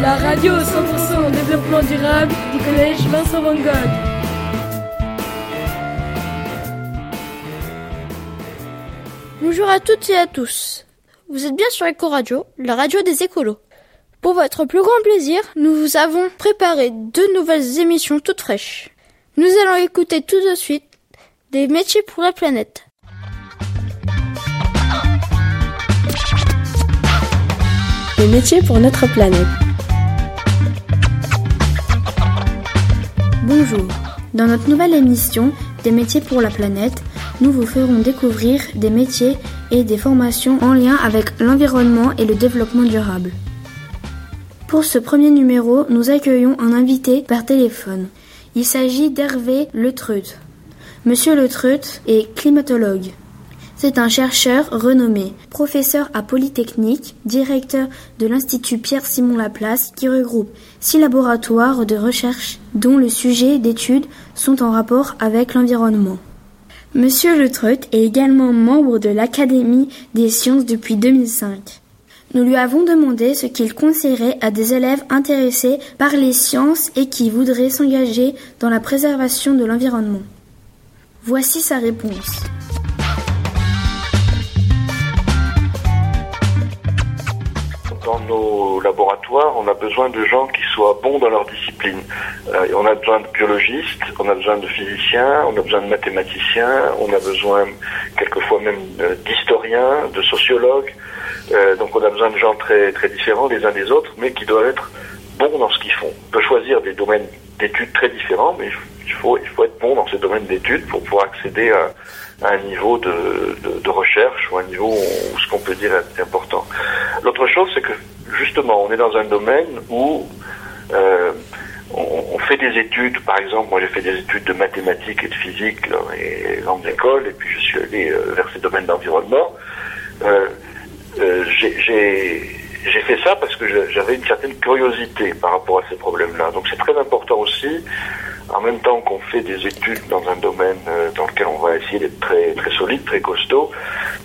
La radio 100% développement durable du collège Vincent Van Gogh. Bonjour à toutes et à tous. Vous êtes bien sur Eco Radio, la radio des écolos. Pour votre plus grand plaisir, nous vous avons préparé deux nouvelles émissions toutes fraîches. Nous allons écouter tout de suite des métiers pour la planète. Métiers pour notre planète. Bonjour. Dans notre nouvelle émission Des métiers pour la planète, nous vous ferons découvrir des métiers et des formations en lien avec l'environnement et le développement durable. Pour ce premier numéro, nous accueillons un invité par téléphone. Il s'agit d'Hervé Letreut. Monsieur Letreut est climatologue. C'est un chercheur renommé, professeur à Polytechnique, directeur de l'Institut Pierre-Simon Laplace qui regroupe six laboratoires de recherche dont le sujet d'études sont en rapport avec l'environnement. Monsieur Letreut est également membre de l'Académie des sciences depuis 2005. Nous lui avons demandé ce qu'il conseillerait à des élèves intéressés par les sciences et qui voudraient s'engager dans la préservation de l'environnement. Voici sa réponse. Dans nos laboratoires, on a besoin de gens qui soient bons dans leur discipline. Euh, on a besoin de biologistes, on a besoin de physiciens, on a besoin de mathématiciens, on a besoin quelquefois même d'historiens, de sociologues. Euh, donc on a besoin de gens très très différents les uns des autres, mais qui doivent être bons dans ce qu'ils font. On peut choisir des domaines d'études très différents, mais il faut, être bon dans ces domaines d'études pour pouvoir accéder à, un niveau de, recherche ou un niveau où ce qu'on peut dire est important. L'autre chose, c'est que justement, on est dans un domaine où euh, on, fait des études, par exemple, moi j'ai fait des études de mathématiques et de physique dans les grandes écoles, et puis je suis allé euh, vers ces domaines d'environnement. Euh j'ai fait ça parce que j'avais une certaine curiosité par rapport à ces problèmes-là. Donc c'est très important aussi en même temps qu'on fait des études dans un domaine euh, dans lequel on va essayer d'être très très solide, très costaud,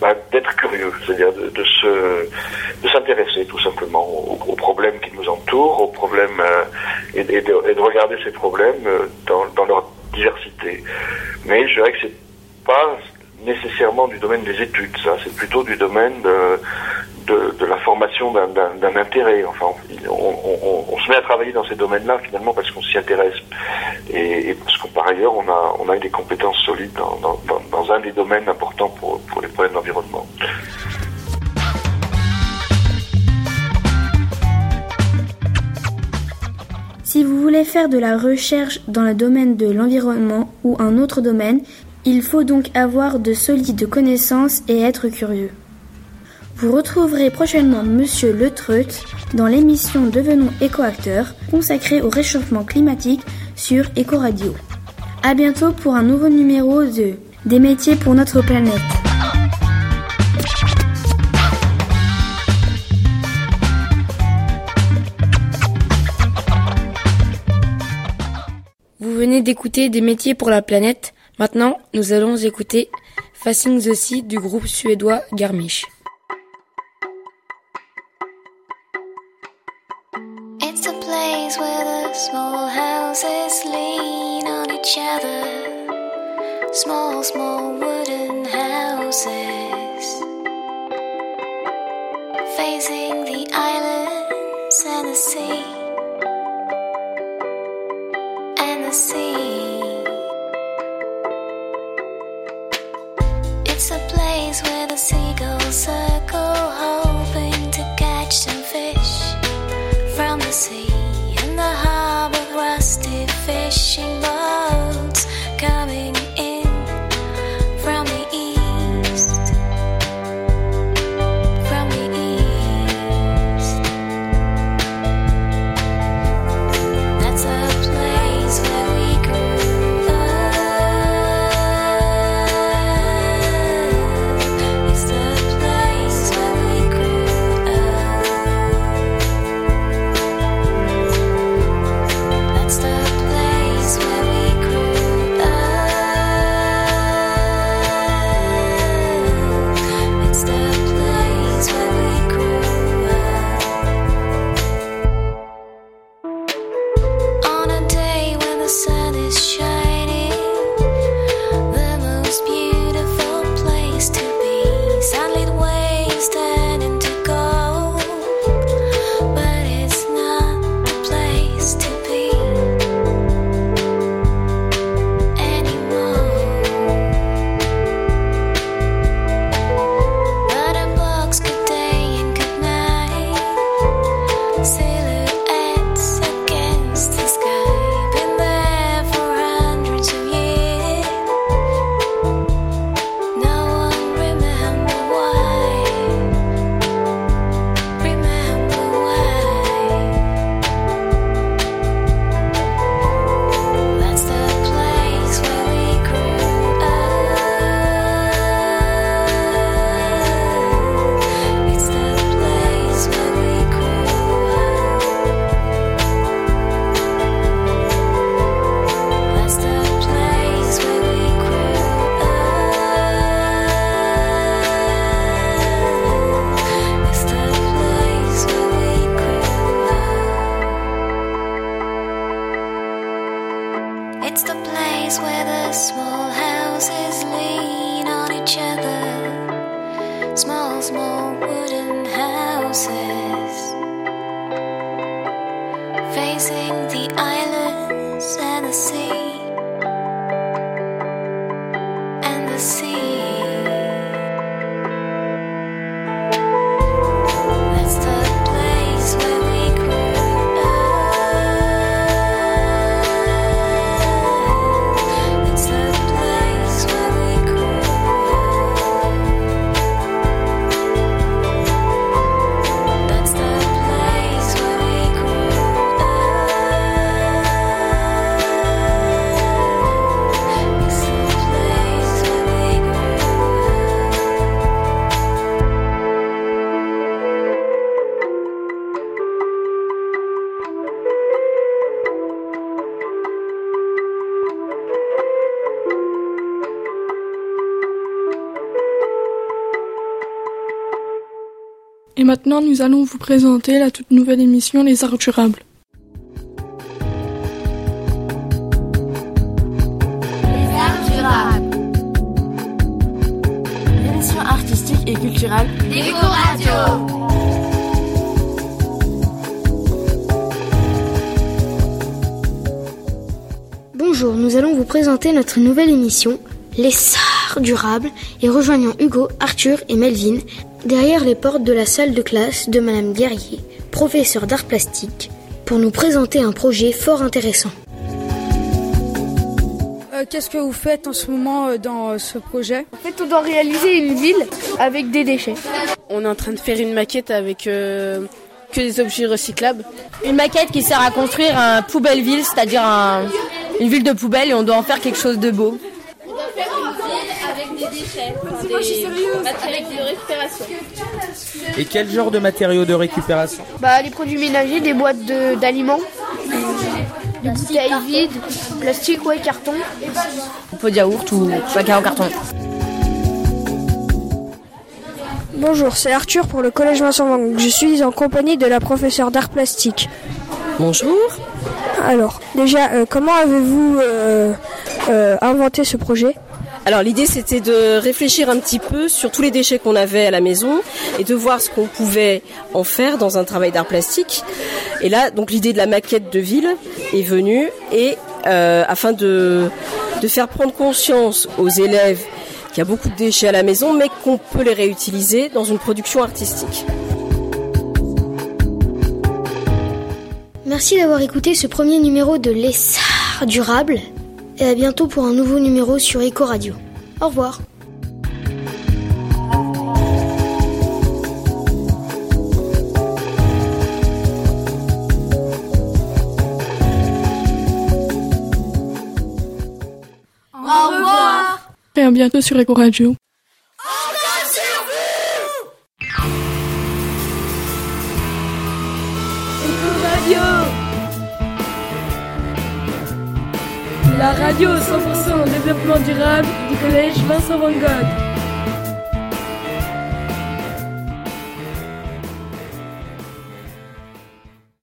bah, d'être curieux, c'est-à-dire de, se de s'intéresser tout simplement aux, problèmes qui nous entourent, aux problèmes euh, et, de, regarder ces problèmes euh, dans, leur diversité. Mais je dirais que c'est pas nécessairement du domaine des études, ça, c'est plutôt du domaine de, de la formation d'un intérêt. Enfin, on, se met à travailler dans ces domaines-là finalement parce qu'on s'y intéresse et, parce que par ailleurs on a, on a des compétences solides dans, dans, dans un des domaines importants pour, pour les problèmes d'environnement. Si vous voulez faire de la recherche dans le domaine de l'environnement ou un autre domaine, il faut donc avoir de solides connaissances et être curieux. Vous retrouverez prochainement Monsieur Le Treut dans l'émission Devenons écoacteurs consacrée au réchauffement climatique sur Ecoradio. À bientôt pour un nouveau numéro de Des métiers pour notre planète. Vous venez d'écouter Des métiers pour la planète. Maintenant, nous allons écouter Facing the Sea du groupe suédois Garmisch. Small houses lean on each other. Small, small wooden between the islands and the sea. Maintenant, nous allons vous présenter la toute nouvelle émission Les Arts Durables. L'émission artistique et culturelle. Bonjour, nous allons vous présenter notre nouvelle émission, Les Arts Durables, et rejoignons Hugo, Arthur et Melvin derrière les portes de la salle de classe de Madame Guerrier, professeure d'art plastique, pour nous présenter un projet fort intéressant. Euh, Qu'est-ce que vous faites en ce moment euh, dans euh, ce projet? En fait, on doit réaliser une ville avec des déchets. On est en train de faire une maquette avec euh, que des objets recyclables. Une maquette qui sert à construire un poubelle-ville, c'est-à-dire un- une ville de poubelle et on doit en faire quelque chose de beau. Et quel genre de matériaux de récupération Bah, les produits ménagers, des boîtes de- d'aliments, des bouteilles vides, plastique, ouais, carton. Un pot de yaourt ou paquet en carton. Bonjour, c'est Arthur pour le collège Vincent Van Gogh. Je suis en compagnie de la professeure d'art plastique. Bonjour. Alors, déjà, euh, comment avez-vous euh, euh, inventé ce projet? Alors l'idée c'était de réfléchir un petit peu sur tous les déchets qu'on avait à la maison et de voir ce qu'on pouvait en faire dans un travail d'art plastique. Et là donc l'idée de la maquette de ville est venue euh, afin de, de faire prendre conscience aux élèves qu'il y a beaucoup de déchets à la maison mais qu'on peut les réutiliser dans une production artistique. Merci d'avoir écouté ce premier numéro de Les Arts Durables, et à bientôt pour un nouveau numéro sur Eco Radio. Au revoir. Et à bientôt sur Eco Radio. Radio La radio 100% développement durable du collège Vincent Van Gogh.